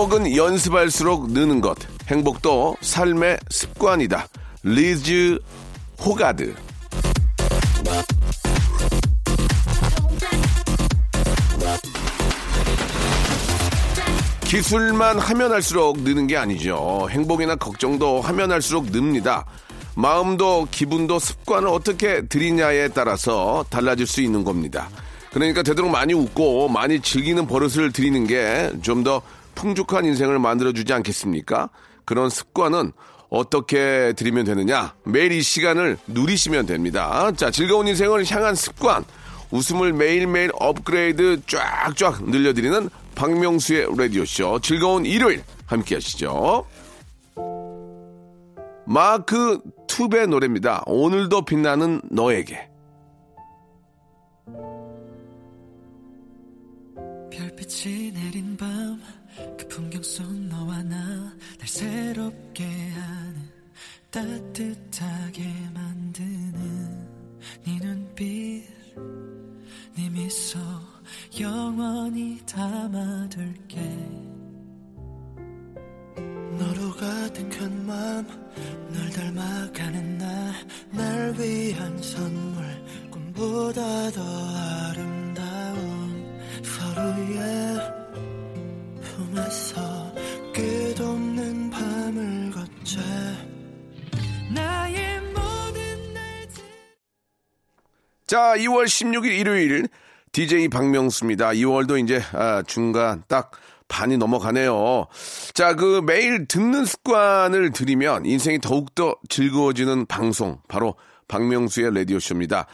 행복은 연습할수록 느는 것 행복도 삶의 습관이다 리즈 호가드 기술만 하면 할수록 느는 게 아니죠. 행복이나 걱정도 하면 할수록 늡니다. 마음도 기분도 습관을 어떻게 들이냐에 따라서 달라질 수 있는 겁니다. 그러니까 되도록 많이 웃고 많이 즐기는 버릇을 들이는 게 좀 더 풍족한 인생을 만들어주지 않겠습니까? 그런 습관은 어떻게 들이면 되느냐? 매일 이 시간을 누리시면 됩니다. 자, 즐거운 인생을 향한 습관. 웃음을 매일매일 업그레이드 쫙쫙 늘려드리는 박명수의 라디오쇼. 즐거운 일요일 함께 하시죠. 마크 투베 노래입니다. 오늘도 빛나는 너에게. 별빛이 내린 밤 그 풍경 속 너와 나 날 새롭게 하는 따뜻하게 만드는 네 눈빛 네 미소 영원히 담아둘게. 너로 가득한 맘널 닮아가는 나날 위한 선물 꿈보다 더 아름다운 자, 2월 16일 일요일 DJ 박명수입니다. 2월도 이제 아, 중간 딱 반이 넘어가네요. 자, 그 매일 듣는 습관을 들이면 인생이 더욱더 즐거워지는 방송 바로 박명수의 라디오쇼입니다.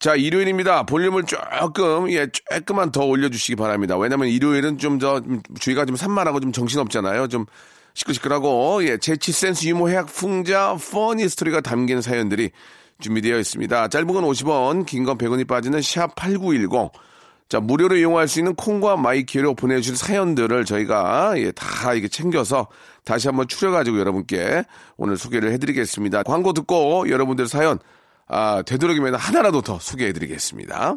자, 일요일입니다. 볼륨을 조금, 예, 조금만 더 올려주시기 바랍니다. 왜냐면 일요일은 좀 더, 주위가 좀 산만하고 좀 정신없잖아요. 좀 시끌시끌하고, 예, 재치, 센스, 유머, 해학, 풍자, funny 스토리가 담긴 사연들이 준비되어 있습니다. 짧은 건 50원, 긴 건 100원이 빠지는 샵 8910. 자, 무료로 이용할 수 있는 콩과 마이케이로 보내주신 사연들을 저희가 예, 다 이게 챙겨서 다시 한번 추려가지고 여러분께 오늘 소개를 해드리겠습니다. 광고 듣고 여러분들 사연, 아, 되도록이면 하나라도 더 소개해드리겠습니다.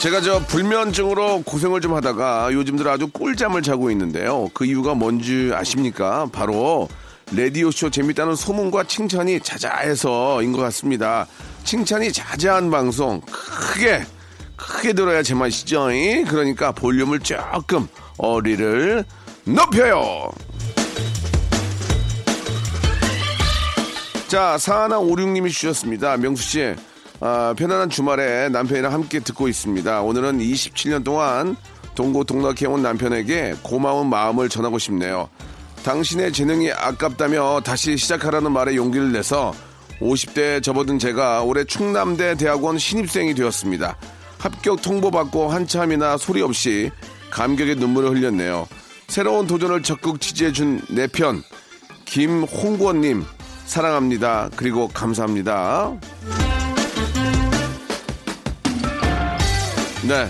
제가 저 불면증으로 고생을 좀 하다가 요즘 들어 아주 꿀잠을 자고 있는데요. 그 이유가 뭔지 아십니까? 바로 라디오쇼 재밌다는 소문과 칭찬이 자자해서인 것 같습니다. 칭찬이 자자한 방송 크게 크게 들어야 제맛이죠. 이? 그러니까 볼륨을 조금 어리를 높여요. 자, 사하나 오륙님이 주셨습니다. 명수 씨, 아, 편안한 주말에 남편이랑 함께 듣고 있습니다. 오늘은 27년 동안 동고 동락해온 남편에게 고마운 마음을 전하고 싶네요. 당신의 재능이 아깝다며 다시 시작하라는 말에 용기를 내서 50대에 접어든 제가 올해 충남대 대학원 신입생이 되었습니다. 합격 통보받고 한참이나 소리 없이 감격의 눈물을 흘렸네요. 새로운 도전을 적극 지지해준 내 편, 김홍권님, 사랑합니다. 그리고 감사합니다. 네.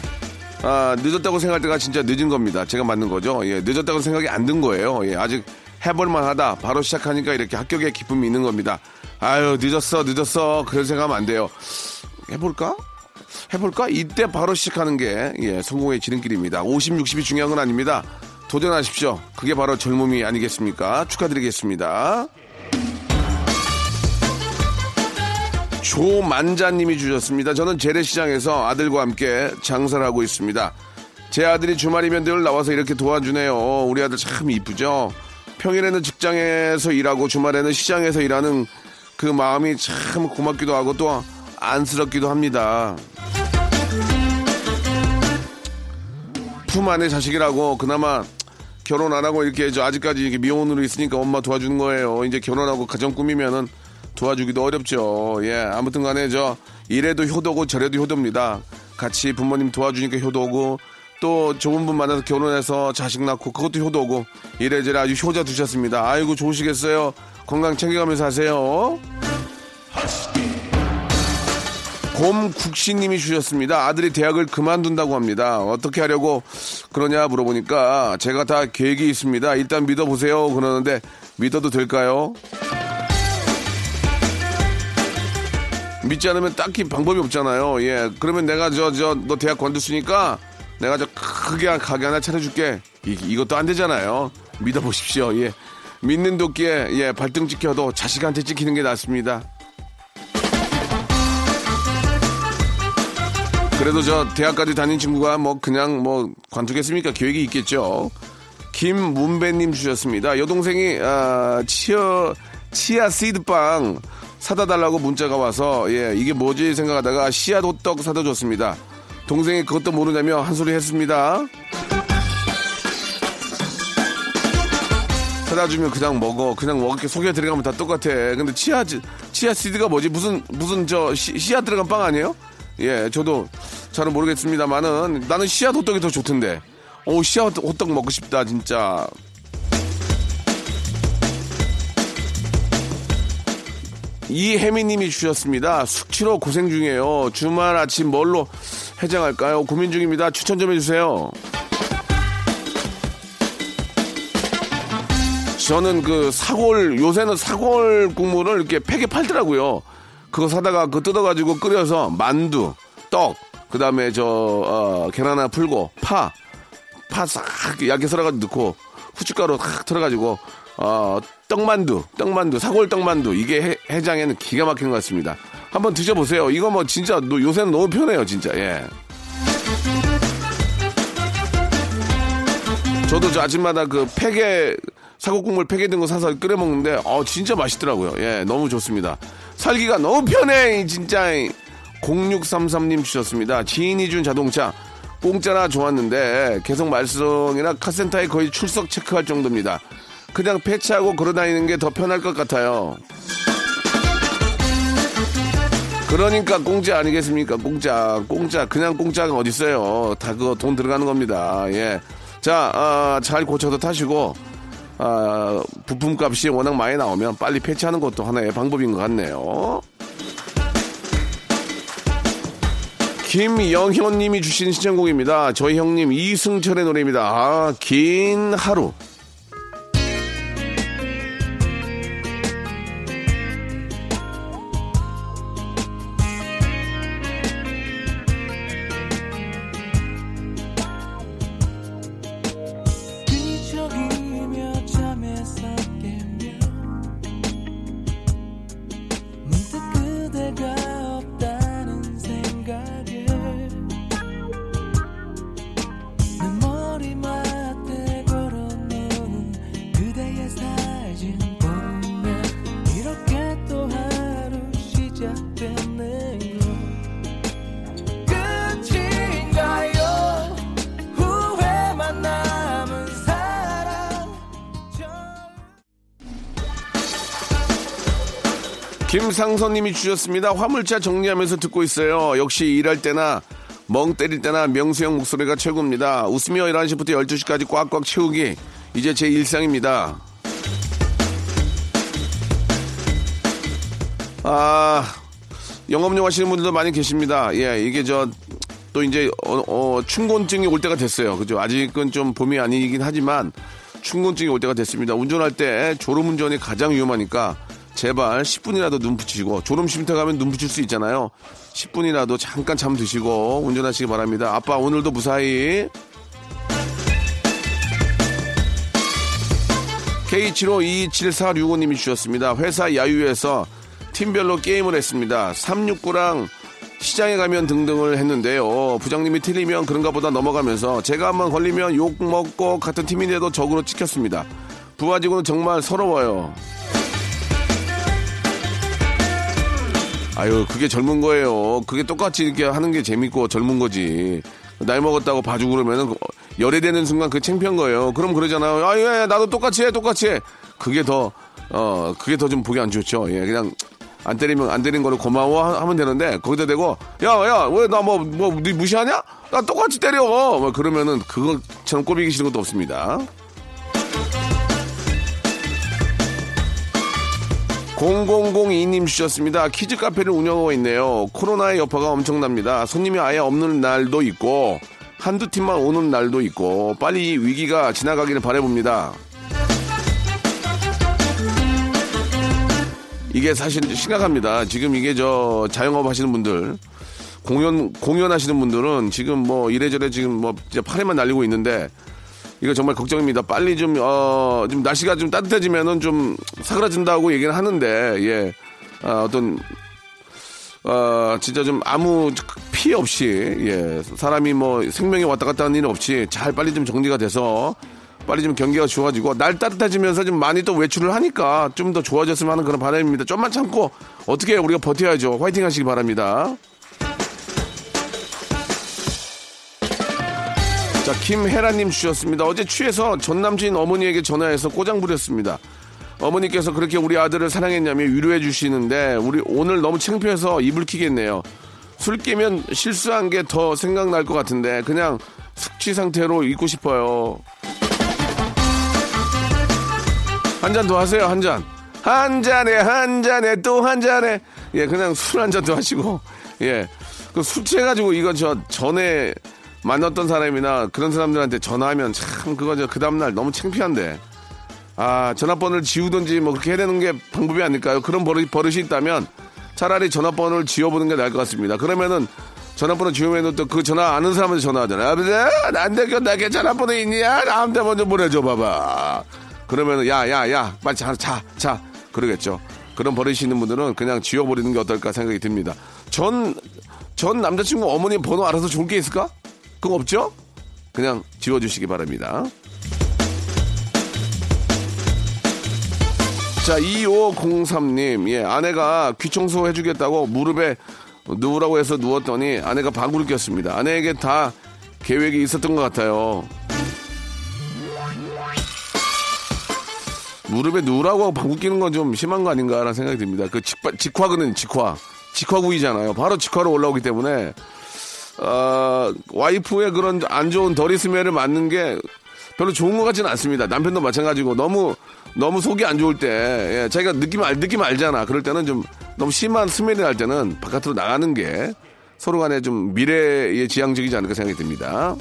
아, 늦었다고 생각할 때가 진짜 늦은 겁니다. 제가 맞는 거죠. 예, 늦었다고 생각이 안 든 거예요. 예, 아직 해볼만 하다. 바로 시작하니까 이렇게 합격의 기쁨이 있는 겁니다. 아유, 늦었어, 늦었어. 그런 생각하면 안 돼요. 해볼까? 해볼까? 이때 바로 시작하는 게, 예, 성공의 지름길입니다. 50, 60이 중요한 건 아닙니다. 도전하십시오. 그게 바로 젊음이 아니겠습니까? 축하드리겠습니다. 조만자님이 주셨습니다. 저는 재래시장에서 아들과 함께 장사를 하고 있습니다. 제 아들이 주말이면 늘 나와서 이렇게 도와주네요. 우리 아들 참 이쁘죠? 평일에는 직장에서 일하고 주말에는 시장에서 일하는 그 마음이 참 고맙기도 하고 또 안쓰럽기도 합니다. 품 안에 자식이라고 그나마 결혼 안 하고 이렇게 저 아직까지 이렇게 미혼으로 있으니까 엄마 도와주는 거예요. 이제 결혼하고 가정 꾸미면은 도와주기도 어렵죠. 예, 아무튼 간에 저 이래도 효도고 저래도 효도입니다. 같이 부모님 도와주니까 효도고 또 좋은 분 만나서 결혼해서 자식 낳고 그것도 효도고 이래저래 아주 효자 두셨습니다. 아이고 좋으시겠어요. 건강 챙겨가면서 하세요. 곰국시님이 주셨습니다. 아들이 대학을 그만둔다고 합니다. 어떻게 하려고 그러냐 물어보니까 제가 다 계획이 있습니다. 일단 믿어보세요. 그러는데 믿어도 될까요? 믿지 않으면 딱히 방법이 없잖아요. 예. 그러면 내가 저, 저, 너 대학 관뒀으니까 내가 저 크게 가게 하나 차려줄게. 이, 이것도 안 되잖아요. 믿어보십시오. 예. 믿는 도끼에, 예, 발등 찍혀도 자식한테 찍히는 게 낫습니다. 그래도 저 대학까지 다닌 친구가 뭐 그냥 뭐 관두겠습니까? 계획이 있겠죠. 김문배님 주셨습니다. 여동생이 아, 치어 치아 시드빵 사다 달라고 문자가 와서 예 이게 뭐지 생각하다가 씨앗 호떡 사다 줬습니다. 동생이 그것도 모르냐며 한 소리 했습니다. 사다 주면 그냥 먹어 그냥 먹을게 속에 들어가면 다 똑같아. 근데 치아 치아 시드가 뭐지 무슨 무슨 저 씨, 씨앗 들어간 빵 아니에요? 예, 저도 잘은 모르겠습니다만은 나는 씨앗 호떡이 더 좋던데. 오, 씨앗 호떡 먹고 싶다, 진짜. 이혜미님이 주셨습니다. 숙취로 고생 중이에요. 주말 아침 뭘로 해장할까요? 고민 중입니다. 추천 좀 해주세요. 저는 그 사골 요새는 사골 국물을 이렇게 팩에 팔더라고요. 그거 사다가 그거 뜯어가지고 끓여서 만두, 떡, 그 다음에 저, 어, 계란 하나 풀고, 파, 파 싹 얇게 썰어가지고 넣고, 후춧가루 탁 틀어가지고, 어, 떡만두, 떡만두, 사골 떡만두. 이게 해, 장에는 기가 막힌 것 같습니다. 한번 드셔보세요. 이거 뭐 진짜 요새는 너무 편해요, 진짜. 예. 저도 저 아침마다 그 팩에 사골 국물 팩에 든 거 사서 끓여 먹는데 어 진짜 맛있더라고요. 예, 너무 좋습니다. 살기가 너무 편해, 진짜. 0633님 주셨습니다. 지인이 준 자동차 공짜나 좋았는데 계속 말썽이나 카센터에 거의 출석 체크할 정도입니다. 그냥 폐차하고 걸어다니는 게 더 편할 것 같아요. 그러니까 공짜 아니겠습니까? 공짜, 공짜, 그냥 공짜가 어딨어요. 다 그거 돈 들어가는 겁니다. 예. 자, 아, 잘 고쳐서 타시고, 아, 부품값이 워낙 많이 나오면 빨리 폐차하는 것도 하나의 방법인 것 같네요. 김영현님이 주신 신청곡입니다. 저희 형님 이승철의 노래입니다. 아, 긴 하루. 김상선님이 주셨습니다. 화물차 정리하면서 듣고 있어요. 역시 일할 때나 멍 때릴 때나 명수 형 목소리가 최고입니다. 웃으며 11시부터 12시까지 꽉꽉 채우기 이제 제 일상입니다. 아 영업용 하시는 분들도 많이 계십니다. 예, 이게 저 또 이제 어, 어, 춘곤증이 올 때가 됐어요. 그죠? 아직은 좀 봄이 아니긴 하지만 춘곤증이 올 때가 됐습니다. 운전할 때 졸음운전이 가장 위험하니까 제발 10분이라도 눈 붙이고 졸음 쉼터 가면 눈 붙일 수 있잖아요. 10분이라도 잠깐 잠 드시고 운전하시기 바랍니다. 아빠 오늘도 무사히 K752746호님이 주셨습니다. 회사 야유에서 팀별로 게임을 했습니다. 369랑 시장에 가면 등등을 했는데요. 부장님이 틀리면 그런가 보다 넘어가면서 제가 한번 걸리면 욕 먹고 같은 팀인데도 적으로 찍혔습니다. 부하직구는 정말 서러워요. 아유, 그게 젊은 거예요. 그게 똑같이 이렇게 하는 게 재밌고 젊은 거지. 나이 먹었다고 봐주고 그러면은 열애 되는 순간 그 창피한 거예요. 그럼 그러잖아요. 아, 예, 나도 똑같이 해, 똑같이 해. 그게 더, 어, 그게 더 좀 보기 안 좋죠. 예, 그냥 안 때리면 안 때린 거를 고마워 하- 하면 되는데 거기다 대고 야, 야, 왜 나 뭐, 뭐, 네 무시하냐? 나 똑같이 때려. 뭐 그러면은 그것처럼 꼬비기 싫은 것도 없습니다. 0002님 주셨습니다. 키즈 카페를 운영하고 있네요. 코로나의 여파가 엄청납니다. 손님이 아예 없는 날도 있고, 한두 팀만 오는 날도 있고, 빨리 이 위기가 지나가기를 바라봅니다. 이게 사실 심각합니다. 지금 이게 저 자영업 하시는 분들, 공연, 공연하시는 분들은 지금 뭐 이래저래 지금 뭐 진짜 팔에만 날리고 있는데, 이거 정말 걱정입니다. 빨리 좀, 어, 좀 날씨가 좀 따뜻해지면은 좀 사그라진다고 얘기는 하는데, 예. 아, 어떤, 어, 진짜 좀 아무 피해 없이, 예. 사람이 뭐 생명이 왔다 갔다 하는 일 없이 잘 빨리 좀 정리가 돼서 빨리 좀 경기가 좋아지고 날 따뜻해지면서 좀 많이 또 외출을 하니까 좀 더 좋아졌으면 하는 그런 바람입니다. 좀만 참고 어떻게? 우리가 버텨야죠. 화이팅 하시기 바랍니다. 자, 김혜라님 주셨습니다. 어제 취해서 전 남친 어머니에게 전화해서 꼬장 부렸습니다. 어머니께서 그렇게 우리 아들을 사랑했냐며 위로해 주시는데 우리 오늘 너무 창피해서 이불 키겠네요. 술 깨면 실수한 게 더 생각날 것 같은데 그냥 숙취 상태로 있고 싶어요. 한 잔 더 하세요, 한 잔. 한 잔에, 한 잔에, 또 한 잔에. 예, 그냥 술 한 잔 더 하시고. 예. 그 술 취해가지고 이거 저 전에 만났던 사람이나 그런 사람들한테 전화하면 참 그거 저 그 다음날 너무 창피한데. 아, 전화번호를 지우든지 뭐 그렇게 해야 되는 게 방법이 아닐까요? 그런 버릇, 버릇이 있다면 차라리 전화번호를 지워보는 게 나을 것 같습니다. 그러면은 전화번호 지우면 또 그 전화 아는 사람한테 전화하잖아요. 아버지, 나한테 나게 전화번호 있냐? 나한테 먼저 보내줘 봐봐. 그러면은 야, 야, 야, 빨리 자, 자, 자. 그러겠죠. 그런 버릇이 있는 분들은 그냥 지워버리는 게 어떨까 생각이 듭니다. 전, 전 남자친구 어머니 번호 알아서 좋은 게 있을까? 그거 없죠? 그냥 지워주시기 바랍니다. 자, 2503님, 예, 아내가 귀청소 해주겠다고 무릎에 누우라고 해서 누웠더니 아내가 방구를 꼈습니다. 아내에게 다 계획이 있었던 것 같아요. 무릎에 누우라고 방구 끼는 건 좀 심한 거 아닌가라는 생각이 듭니다. 그 직화, 직화근은 직화. 직화구이잖아요. 바로 직화로 올라오기 때문에, 어, 와이프의 그런 안 좋은 덜이 스멜을 맞는 게 별로 좋은 것 같지는 않습니다. 남편도 마찬가지고 너무 너무 속이 안 좋을 때 예, 자기가 느낌 알 느낌 알잖아. 그럴 때는 좀 너무 심한 스멜이 날 때는 바깥으로 나가는 게 서로 간에 좀 미래에 지향적이지 않을까 생각이 듭니다.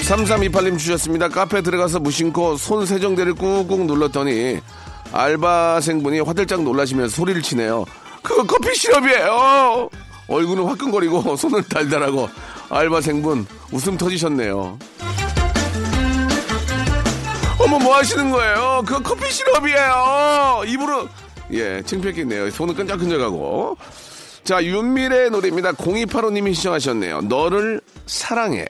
3328님 주셨습니다. 카페 들어가서 무심코 손 세정대를 꾹꾹 눌렀더니 알바생분이 화들짝 놀라시면서 소리를 치네요. 그거 커피 시럽이에요. 얼굴은 화끈거리고 손은 달달하고 알바생분 웃음 터지셨네요. 어머 뭐 하시는 거예요? 그거 커피 시럽이에요. 입으로 예 창피했겠네요. 손은 끈적끈적하고 자 윤미래의 노래입니다. 0285님이 시청하셨네요. 너를 사랑해.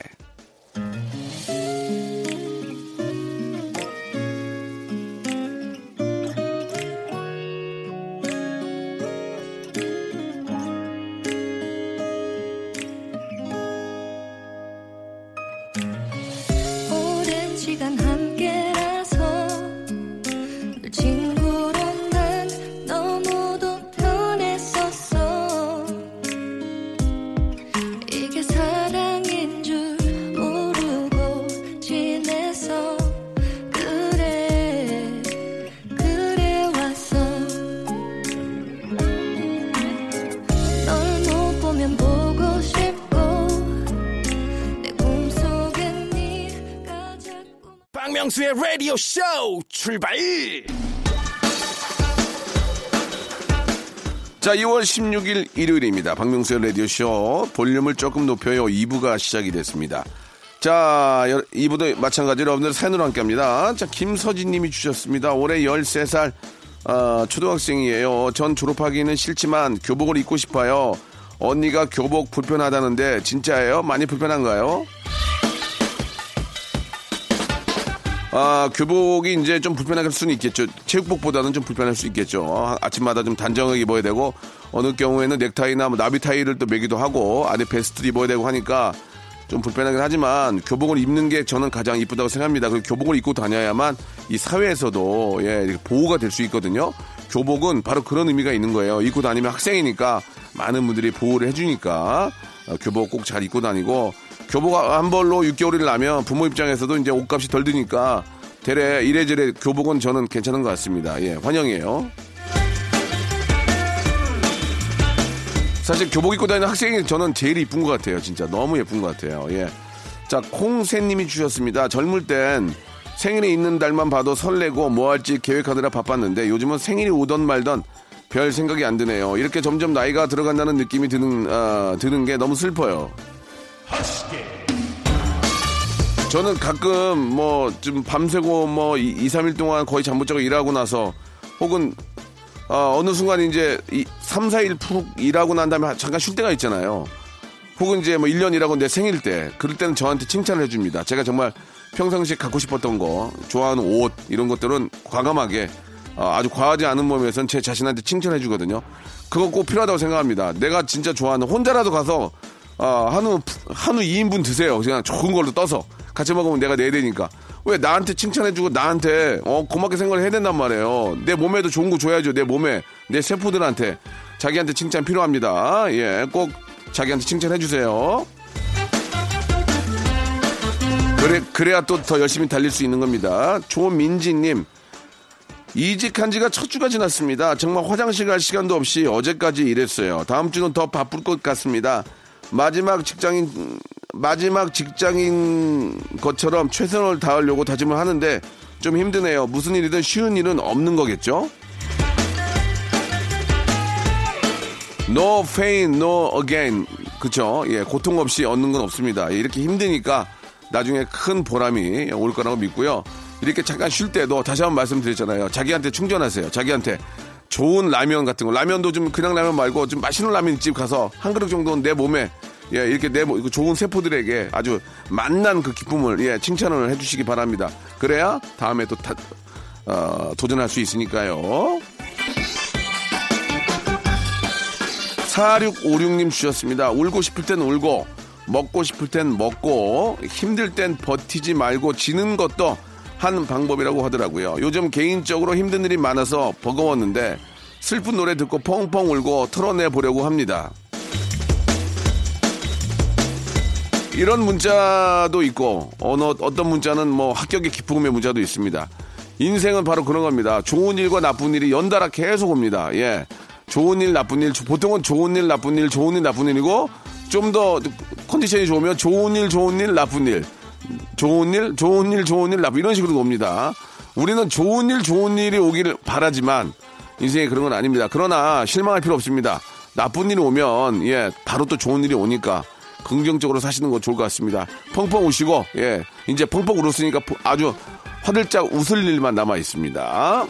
박명수의 라디오 쇼 출발 자, 2월 16일 일요일입니다. 박명수의 라디오 쇼 볼륨을 조금 높여요. 2부가 시작이 됐습니다. 자, 여- 이부도 마찬가지로 여러분들 사연으로 함께 합니다. 자, 김서진 님이 주셨습니다. 올해 13살, 어, 초등학생이에요. 전 졸업하기는 싫지만 교복을 입고 싶어요. 언니가 교복 불편하다는데 진짜예요? 많이 불편한가요? 아, 교복이 이제 좀 불편할 수는 있겠죠. 체육복보다는 좀 불편할 수 있겠죠. 아, 아침마다 좀 단정하게 입어야 되고, 어느 경우에는 넥타이나 뭐 나비타이를 또 매기도 하고, 안에 베스트를 입어야 되고 하니까 좀 불편하긴 하지만, 교복을 입는 게 저는 가장 이쁘다고 생각합니다. 그리고 교복을 입고 다녀야만 이 사회에서도, 예, 보호가 될 수 있거든요. 교복은 바로 그런 의미가 있는 거예요. 입고 다니면 학생이니까 많은 분들이 보호를 해주니까, 어, 교복 꼭 잘 입고 다니고, 교복 한 벌로 6개월을 나면 부모 입장에서도 이제 옷값이 덜 드니까 대래 이래저래 교복은 저는 괜찮은 것 같습니다. 예, 환영이에요. 사실 교복 입고 다니는 학생이 저는 제일 이쁜 것 같아요. 진짜 너무 예쁜 것 같아요. 예. 자, 콩새님이 주셨습니다. 젊을 땐 생일이 있는 달만 봐도 설레고 뭐 할지 계획하느라 바빴는데 요즘은 생일이 오던 말던 별 생각이 안 드네요. 이렇게 점점 나이가 들어간다는 느낌이 드는, 아, 드는 게 너무 슬퍼요. 저는 가끔 뭐 좀 밤새고 뭐 2, 3일 동안 거의 잠 못 자고 일하고 나서 혹은 어, 어느 순간 이제 이 3, 4일 푹 일하고 난 다음에 잠깐 쉴 때가 있잖아요. 혹은 이제 뭐 1년 일하고 내 생일 때 그럴 때는 저한테 칭찬을 해줍니다. 제가 정말 평상시에 갖고 싶었던 거, 좋아하는 옷 이런 것들은 과감하게 어, 아주 과하지 않은 몸에선 제 자신한테 칭찬해 주거든요. 그거 꼭 필요하다고 생각합니다. 내가 진짜 좋아하는 혼자라도 가서 어, 한우 한우 2인분 드세요. 그냥 좋은 걸로 떠서 같이 먹으면 내가 내야 되니까 왜 나한테 칭찬해주고 나한테 어 고맙게 생각을 해야 된단 말이에요. 내 몸에도 좋은 거 줘야죠. 내 몸에 내 세포들한테 자기한테 칭찬 필요합니다. 예, 꼭 자기한테 칭찬해 주세요. 그래 그래야 또 더 열심히 달릴 수 있는 겁니다. 조민지님. 이직한 지가 첫 주가 지났습니다. 정말 화장실 갈 시간도 없이 어제까지 일했어요. 다음 주는 더 바쁠 것 같습니다. 마지막 직장인 마지막 직장인 것처럼 최선을 다하려고 다짐을 하는데 좀 힘드네요. 무슨 일이든 쉬운 일은 없는 거겠죠? No pain, no again. 그쵸? 예, 고통 없이 얻는 건 없습니다. 이렇게 힘드니까 나중에 큰 보람이 올 거라고 믿고요. 이렇게 잠깐 쉴 때도 다시 한번 말씀드렸잖아요. 자기한테 충전하세요. 자기한테 좋은 라면 같은 거. 라면도 좀 그냥 라면 말고 좀 맛있는 라면집 가서 한 그릇 정도는 내 몸에 예, 이렇게 내 모- 좋은 세포들에게 아주 만난 그 기쁨을 예, 칭찬을 해주시기 바랍니다. 그래야 다음에 또 다, 어, 도전할 수 있으니까요. 4656님 주셨습니다. 울고 싶을 땐 울고, 먹고 싶을 땐 먹고, 힘들 땐 버티지 말고 지는 것도 한 방법이라고 하더라고요. 요즘 개인적으로 힘든 일이 많아서 버거웠는데, 슬픈 노래 듣고 펑펑 울고 털어내 보려고 합니다. 이런 문자도 있고, 어느, 어떤 문자는 뭐 합격의 기쁨의 문자도 있습니다. 인생은 바로 그런 겁니다. 좋은 일과 나쁜 일이 연달아 계속 옵니다. 예. 좋은 일, 나쁜 일, 보통은 좋은 일, 나쁜 일, 좋은 일, 나쁜 일이고, 좀 더 컨디션이 좋으면 좋은 일, 좋은 일, 나쁜 일. 좋은 일, 좋은 일, 좋은 일, 나쁜 이런 식으로 옵니다. 우리는 좋은 일, 좋은 일이 오기를 바라지만, 인생에 그런 건 아닙니다. 그러나 실망할 필요 없습니다. 나쁜 일이 오면, 예, 바로 또 좋은 일이 오니까, 긍정적으로 사시는 거 좋을 것 같습니다. 펑펑 우시고, 예, 이제 펑펑 울었으니까 아주 화들짝 웃을 일만 남아 있습니다.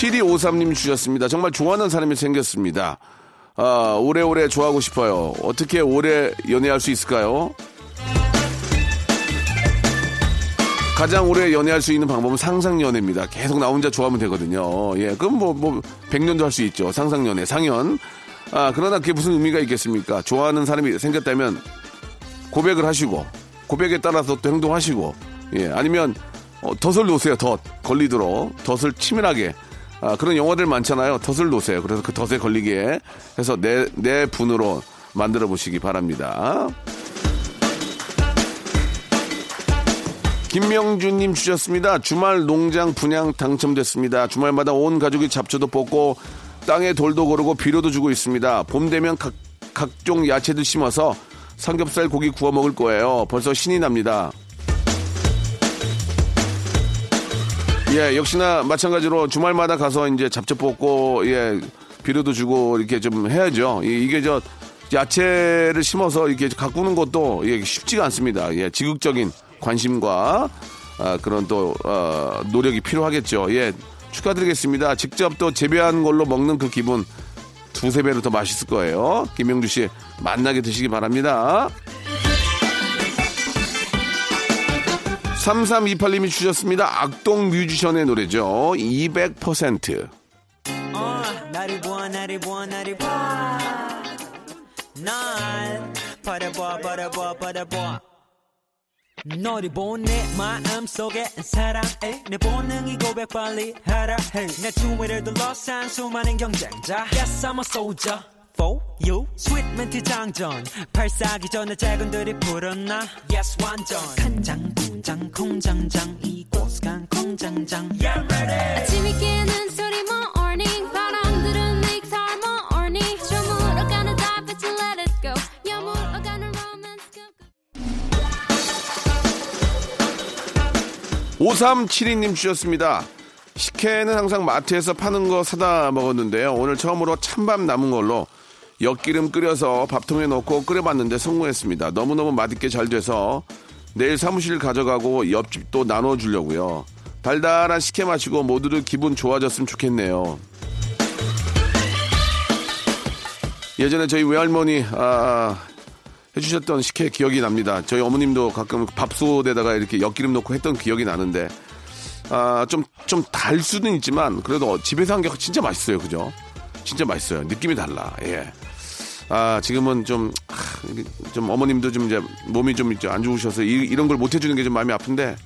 7253님 주셨습니다. 정말 좋아하는 사람이 생겼습니다. 아, 오래오래 좋아하고 싶어요. 어떻게 오래 연애할 수 있을까요? 가장 오래 연애할 수 있는 방법은 상상연애입니다. 계속 나 혼자 좋아하면 되거든요. 예, 그럼 뭐, 뭐, 100년도 할 수 있죠. 상상연애, 상연. 아, 그러나 그게 무슨 의미가 있겠습니까? 좋아하는 사람이 생겼다면 고백을 하시고, 고백에 따라서 또 행동하시고, 예, 아니면 어, 덫을 놓으세요, 덫. 걸리도록. 덫을 치밀하게. 아, 그런 영화들 많잖아요. 덫을 놓으세요. 그래서 그 덫에 걸리게 해서 내, 내 분으로 만들어 보시기 바랍니다. 김명준님 주셨습니다. 주말 농장 분양 당첨됐습니다. 주말마다 온 가족이 잡초도 뽑고 땅에 돌도 고르고 비료도 주고 있습니다. 봄 되면 각, 각종 야채들 심어서 삼겹살 고기 구워 먹을 거예요. 벌써 신이 납니다. 예, 역시나 마찬가지로 주말마다 가서 이제 잡초 뽑고, 예, 비료도 주고 이렇게 좀 해야죠. 이- 이게 저 야채를 심어서 이렇게 가꾸는 것도 이게 쉽지가 않습니다. 예, 지극적인 관심과 아, 그런 또 어, 노력이 필요하겠죠. 예, 축하드리겠습니다. 직접 또 재배한 걸로 먹는 그 기분 두세 배로 더 맛있을 거예요. 김명주 씨 만나게 드시기 바랍니다. 3328님이 주셨습니다. 악동 뮤지션의 노래죠. 200%. 어, 나를 보아 나를 보아 나를 보아 날 바라봐 바라봐 바라봐. 너를 본내 마음속에 사랑해. 내 본능이 고백 빨리 하라 해내 주위를 둘러싼 수많은 경쟁자. Yes I'm a soldier for you. 스윗 멘트 장전. 발사기 전에 작은 들이 불었나. Yes 완전. 간장 공장 공장장 이곳 간 공장장 Yeah ready 아침이 깨는 소리 morning 바람들은 내 기타 morning 저물어가는 달빛을 let it go 여물어가는 romance 꿈 5372님 주셨습니다. 식혜는 항상 마트에서 파는 거 사다 먹었는데요. 오늘 처음으로 찬밥 남은 걸로 엿기름 끓여서 밥통에 넣고 끓여봤는데 성공했습니다. 너무너무 맛있게 잘 돼서 내일 사무실 가져가고 옆집도 나눠주려고요. 달달한 식혜 마시고 모두들 기분 좋아졌으면 좋겠네요. 예전에 저희 외할머니 아, 해주셨던 식혜 기억이 납니다. 저희 어머님도 가끔 밥솥에다가 이렇게 엿기름 넣고 했던 기억이 나는데 아, 좀, 좀 달 수는 있지만 그래도 집에서 한 게 진짜 맛있어요. 그죠? 진짜 맛있어요. 느낌이 달라. 예. 아, 지금은 좀, 좀 어머님도 좀 이제 몸이 좀 안 좋으셔서 이, 런 걸 못 해주는 게 좀 마음이 아픈데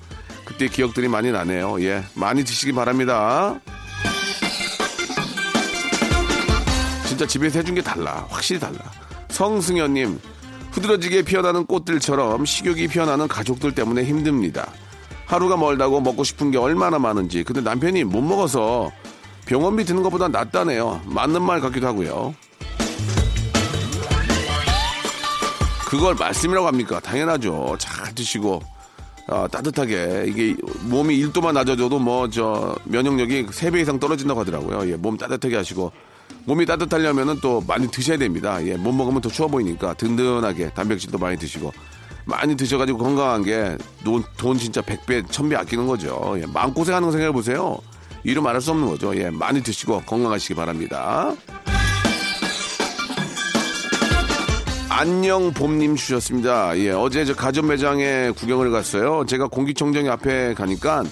그때 기억들이 많이 나네요. 예. 많이 드시기 바랍니다. 진짜 집에서 해준 게 달라. 확실히 달라. 성승현님, 흐드러지게 피어나는 꽃들처럼 식욕이 피어나는 가족들 때문에 힘듭니다. 하루가 멀다고 먹고 싶은 게 얼마나 많은지. 근데 남편이 못 먹어서 병원비 드는 것보다 낫다네요. 맞는 말 같기도 하고요. 그걸 말씀이라고 합니까? 당연하죠. 잘 드시고 아, 따뜻하게 이게 몸이 1도만 낮아져도 뭐 저 면역력이 3배 이상 떨어진다고 하더라고요. 예, 몸 따뜻하게 하시고 몸이 따뜻하려면은 또 많이 드셔야 됩니다. 예, 못 먹으면 더 추워 보이니까 든든하게 단백질도 많이 드시고 많이 드셔가지고 건강한 게돈 진짜 100배, 1000배 아끼는 거죠. 예, 마음고생하는 거 생각해 보세요. 이루 말할 수 없는 거죠. 예, 많이 드시고 건강하시기 바랍니다. 안녕 봄님 주셨습니다. 예, 어제 저 가전 매장에 구경을 갔어요. 제가 공기청정기 앞에 가니까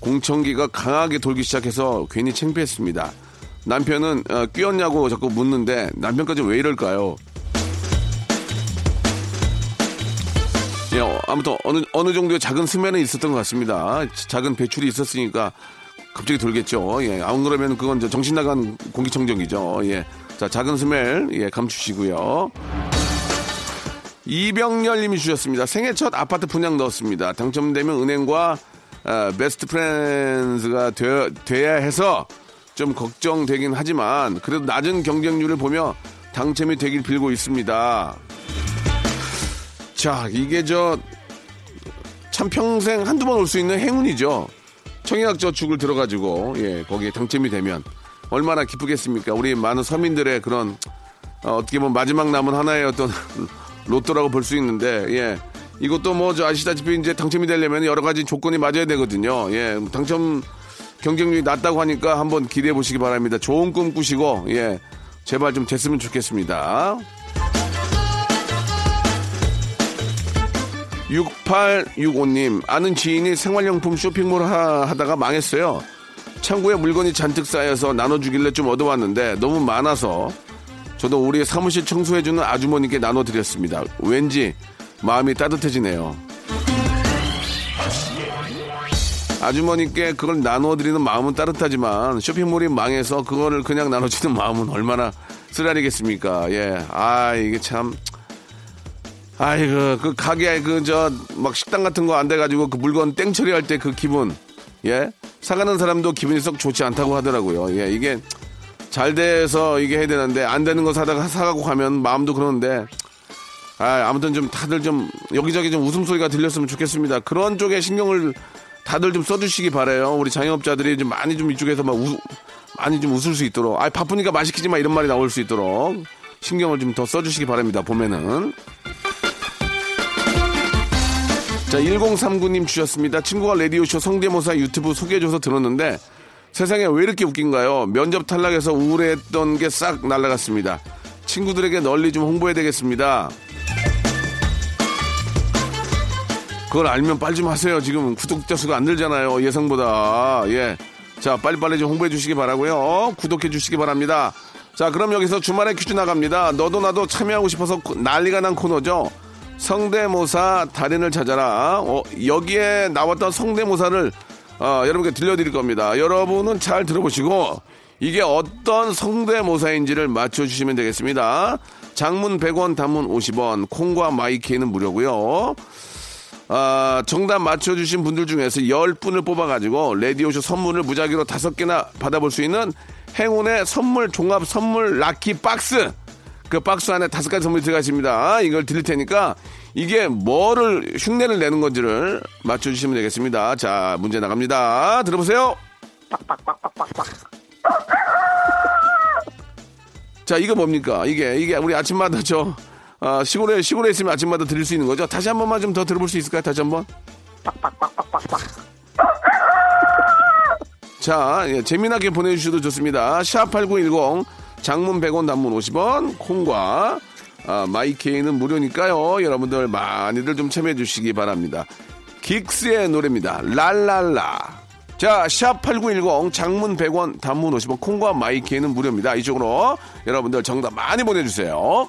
공청기가 강하게 돌기 시작해서 괜히 창피했습니다. 남편은 어, 끼었냐고 자꾸 묻는데 남편까지 왜 이럴까요? 예, 어, 아무튼 어느 어느 정도의 작은 스매는 있었던 것 같습니다. 작은 배출이 있었으니까 갑자기 돌겠죠. 예, 안 그러면 그건 정신 나간 공기청정기죠. 예, 자 작은 스멜 예 감추시고요. 이병렬 님이 주셨습니다. 생애 첫 아파트 분양 넣었습니다. 당첨되면 은행과 아, 베스트 프렌즈가 되어, 돼야 해서 좀 걱정되긴 하지만 그래도 낮은 경쟁률을 보며 당첨이 되길 빌고 있습니다. 자, 이게 저 참 평생 한두 번 올 수 있는 행운이죠. 청약 저축을 들어가지고 예 거기에 당첨이 되면 얼마나 기쁘겠습니까? 우리 많은 서민들의 그런 어, 어떻게 보면 마지막 남은 하나의 어떤 로또라고 볼 수 있는데 예 이것도 뭐 저 아시다시피 이제 당첨이 되려면 여러 가지 조건이 맞아야 되거든요. 예 당첨 경쟁률이 낮다고 하니까 한번 기대해 보시기 바랍니다. 좋은 꿈 꾸시고 예 제발 좀 됐으면 좋겠습니다. 6865님, 아는 지인이 생활용품 쇼핑몰 하, 하다가 망했어요. 창고에 물건이 잔뜩 쌓여서 나눠주길래 좀 얻어왔는데 너무 많아서 저도 우리 사무실 청소해주는 아주머니께 나눠드렸습니다. 왠지 마음이 따뜻해지네요. 아주머니께 그걸 나눠드리는 마음은 따뜻하지만 쇼핑몰이 망해서 그거를 그냥 나눠주는 마음은 얼마나 쓰라리겠습니까? 예. 아, 이게 참. 아이고, 그 가게에 그저 막 식당 같은 거 안 돼가지고 그 물건 땡 처리할 때 그 기분. 예. 사가는 사람도 기분이 썩 좋지 않다고 하더라고요. 예. 이게 잘 돼서 이게 해야 되는데 안 되는 거 사다가 사가고 가면 마음도 그러는데 아, 아무튼 좀 다들 좀 여기저기 좀 웃음소리가 들렸으면 좋겠습니다. 그런 쪽에 신경을 다들 좀 써주시기 바래요. 우리 자영업자들이 좀 많이 좀 이쪽에서 막 우, 많이 좀 웃을 수 있도록. 아, 바쁘니까 맛있기지 마 이런 말이 나올 수 있도록 신경을 좀 더 써주시기 바랍니다. 봄에는. 자, 1039님 주셨습니다. 친구가 라디오쇼 성대모사 유튜브 소개해줘서 들었는데 세상에 왜 이렇게 웃긴가요? 면접 탈락해서 우울했던 게 싹 날라갔습니다. 친구들에게 널리 좀 홍보해야 되겠습니다. 그걸 알면 빨리 좀 하세요. 지금 구독자 수가 안 늘잖아요. 예상보다. 예. 자, 빨리빨리 좀 홍보해 주시기 바라고요. 구독해 주시기 바랍니다. 자, 그럼 여기서 주말에 퀴즈 나갑니다. 너도 나도 참여하고 싶어서 난리가 난 코너죠. 성대모사 달인을 찾아라. 어, 여기에 나왔던 성대모사를 어, 여러분께 들려드릴 겁니다. 여러분은 잘 들어보시고 이게 어떤 성대모사인지를 맞춰주시면 되겠습니다. 장문 100원, 단문 50원, 콩과 마이케이는 무료고요. 아, 정답 맞춰주신 분들 중에서 10분을 뽑아가지고 라디오쇼 선물을 무작위로 5개나 받아볼 수 있는 행운의 선물 종합 선물 라키 박스 그 박스 안에 다섯 가지 선물이 들어가 있습니다. 이걸 드릴 테니까 이게 뭐를 흉내를 내는 건지를 맞춰주시면 되겠습니다. 자, 문제 나갑니다. 들어보세요. 자, 이거 뭡니까? 이게, 이게 우리 아침마다 저, 아, 시골에, 시골에 있으면 아침마다 들을 수 있는 거죠? 다시 한 번만 좀 더 들어볼 수 있을까요? 다시 한 번. 자, 예, 재미나게 보내주셔도 좋습니다. 샵8910, 장문 100원, 단문 50원, 콩과 아, 마이케이는 무료니까요. 여러분들 많이들 좀 참여해 주시기 바랍니다. 긱스의 노래입니다. 랄랄라. 자, 샵8910 장문 100원, 단문 50원, 콩과 마이케이는 무료입니다. 이쪽으로 여러분들 정답 많이 보내주세요.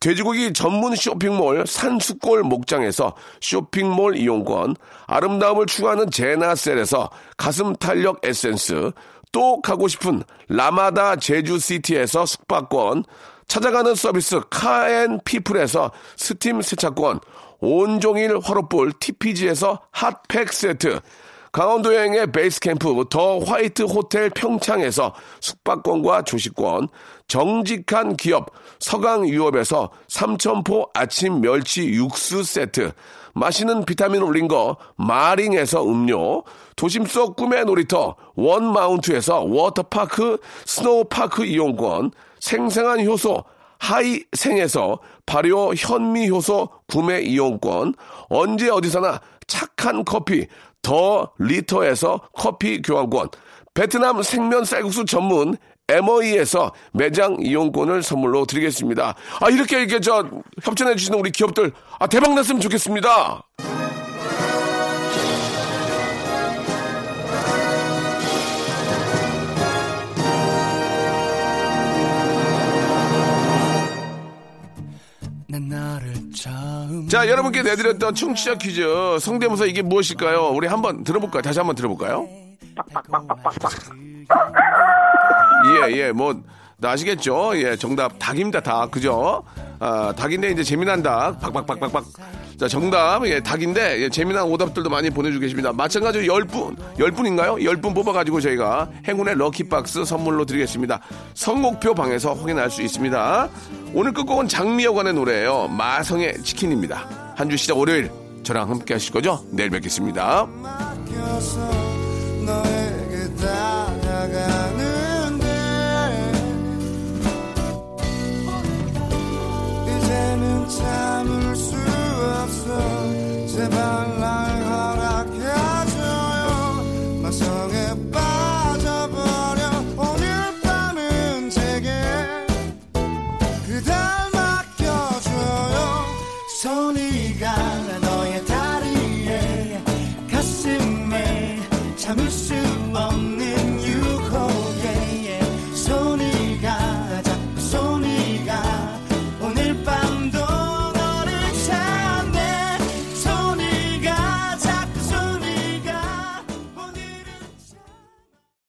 돼지고기 전문 쇼핑몰 산수골 목장에서 쇼핑몰 이용권, 아름다움을 추구하는 제나셀에서 가슴 탄력 에센스, 또 가고 싶은 라마다 제주시티에서 숙박권, 찾아가는 서비스 카앤피플에서 스팀 세차권, 온종일 화로볼 TPG에서 핫팩 세트, 강원도 여행의 베이스 캠프 더 화이트 호텔 평창에서 숙박권과 조식권, 정직한 기업 서강유업에서 삼천포 아침 멸치 육수 세트, 맛있는 비타민 올린 거 마링에서 음료, 도심 속 꿈의 놀이터 원마운트에서 워터파크 스노우파크 이용권, 생생한 효소 하이생에서 발효 현미효소 구매 이용권, 언제 어디서나 착한 커피 더 리터에서 커피 교환권, 베트남 생면 쌀국수 전문 MOE에서 매장 이용권을 선물로 드리겠습니다. 아, 이렇게 이렇게 저 협찬해 주시는 우리 기업들 아, 대박 났으면 좋겠습니다. 자, 여러분께 내드렸던 청취자 퀴즈 성대모사 이게 무엇일까요? 우리 한번 들어볼까요? 다시 한번 들어볼까요? 예, 예, 뭐, 나 아시겠죠? 예, 정답, 닭입니다, 닭. 그죠? 아, 닭인데 이제 재미난 닭. 박박박박박. 자, 정답, 예, 닭인데, 예, 재미난 오답들도 많이 보내주고 계십니다. 마찬가지로 10분, 10분인가요? 10분 뽑아가지고 저희가 행운의 럭키박스 선물로 드리겠습니다. 선곡표 방에서 확인할 수 있습니다. 오늘 끝곡은 장미여관의 노래예요. 마성의 치킨입니다. 한 주 시작 월요일 저랑 함께 하실 거죠? 내일 뵙겠습니다.